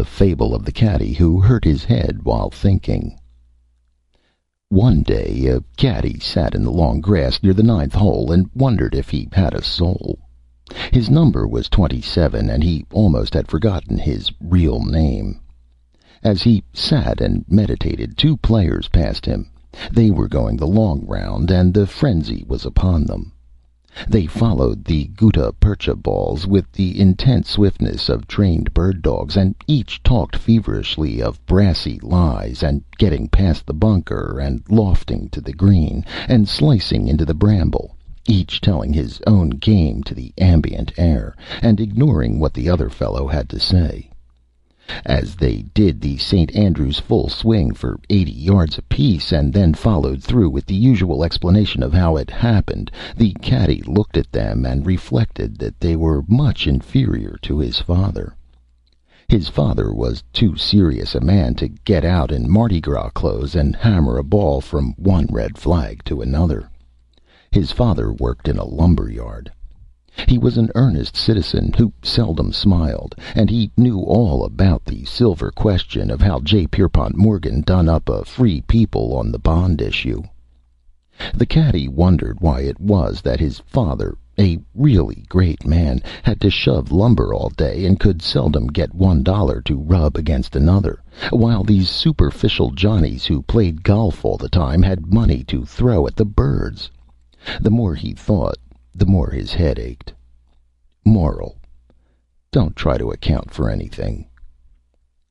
The Fable of the Caddy Who Hurt His Head While Thinking One day a Caddy sat in the long grass near the ninth hole and wondered if he had a soul. His number was twenty seven, and he almost had forgotten his real name. As he sat and meditated, two players passed him. They were going the long round, and the frenzy was upon them. They followed the gutta percha balls with the intent swiftness of trained bird dogs, and each talked feverishly of brassy lies, and getting past the bunker, and lofting to the green, and slicing into the bramble, each telling his own game to the ambient air, and ignoring what the other fellow had to say. As they did the St. Andrews full swing for eighty yards apiece, and then followed through with the usual explanation of how it happened, the caddy looked at them and reflected that they were much inferior to his father. His father was too serious a man to get out in Mardi Gras clothes and hammer a ball from one red flag to another. His father worked in a lumber yard. He was an earnest citizen who seldom smiled, and he knew all about the silver question of how J. Pierpont Morgan done up a free people on the bond issue. The caddy wondered why it was that his father, a really great man, had to shove lumber all day and could seldom get one dollar to rub against another, while these superficial Johnnies who played golf all the time had money to throw at the birds. The more he thought, the more his head ached. MORAL: _Don't try to account for anything.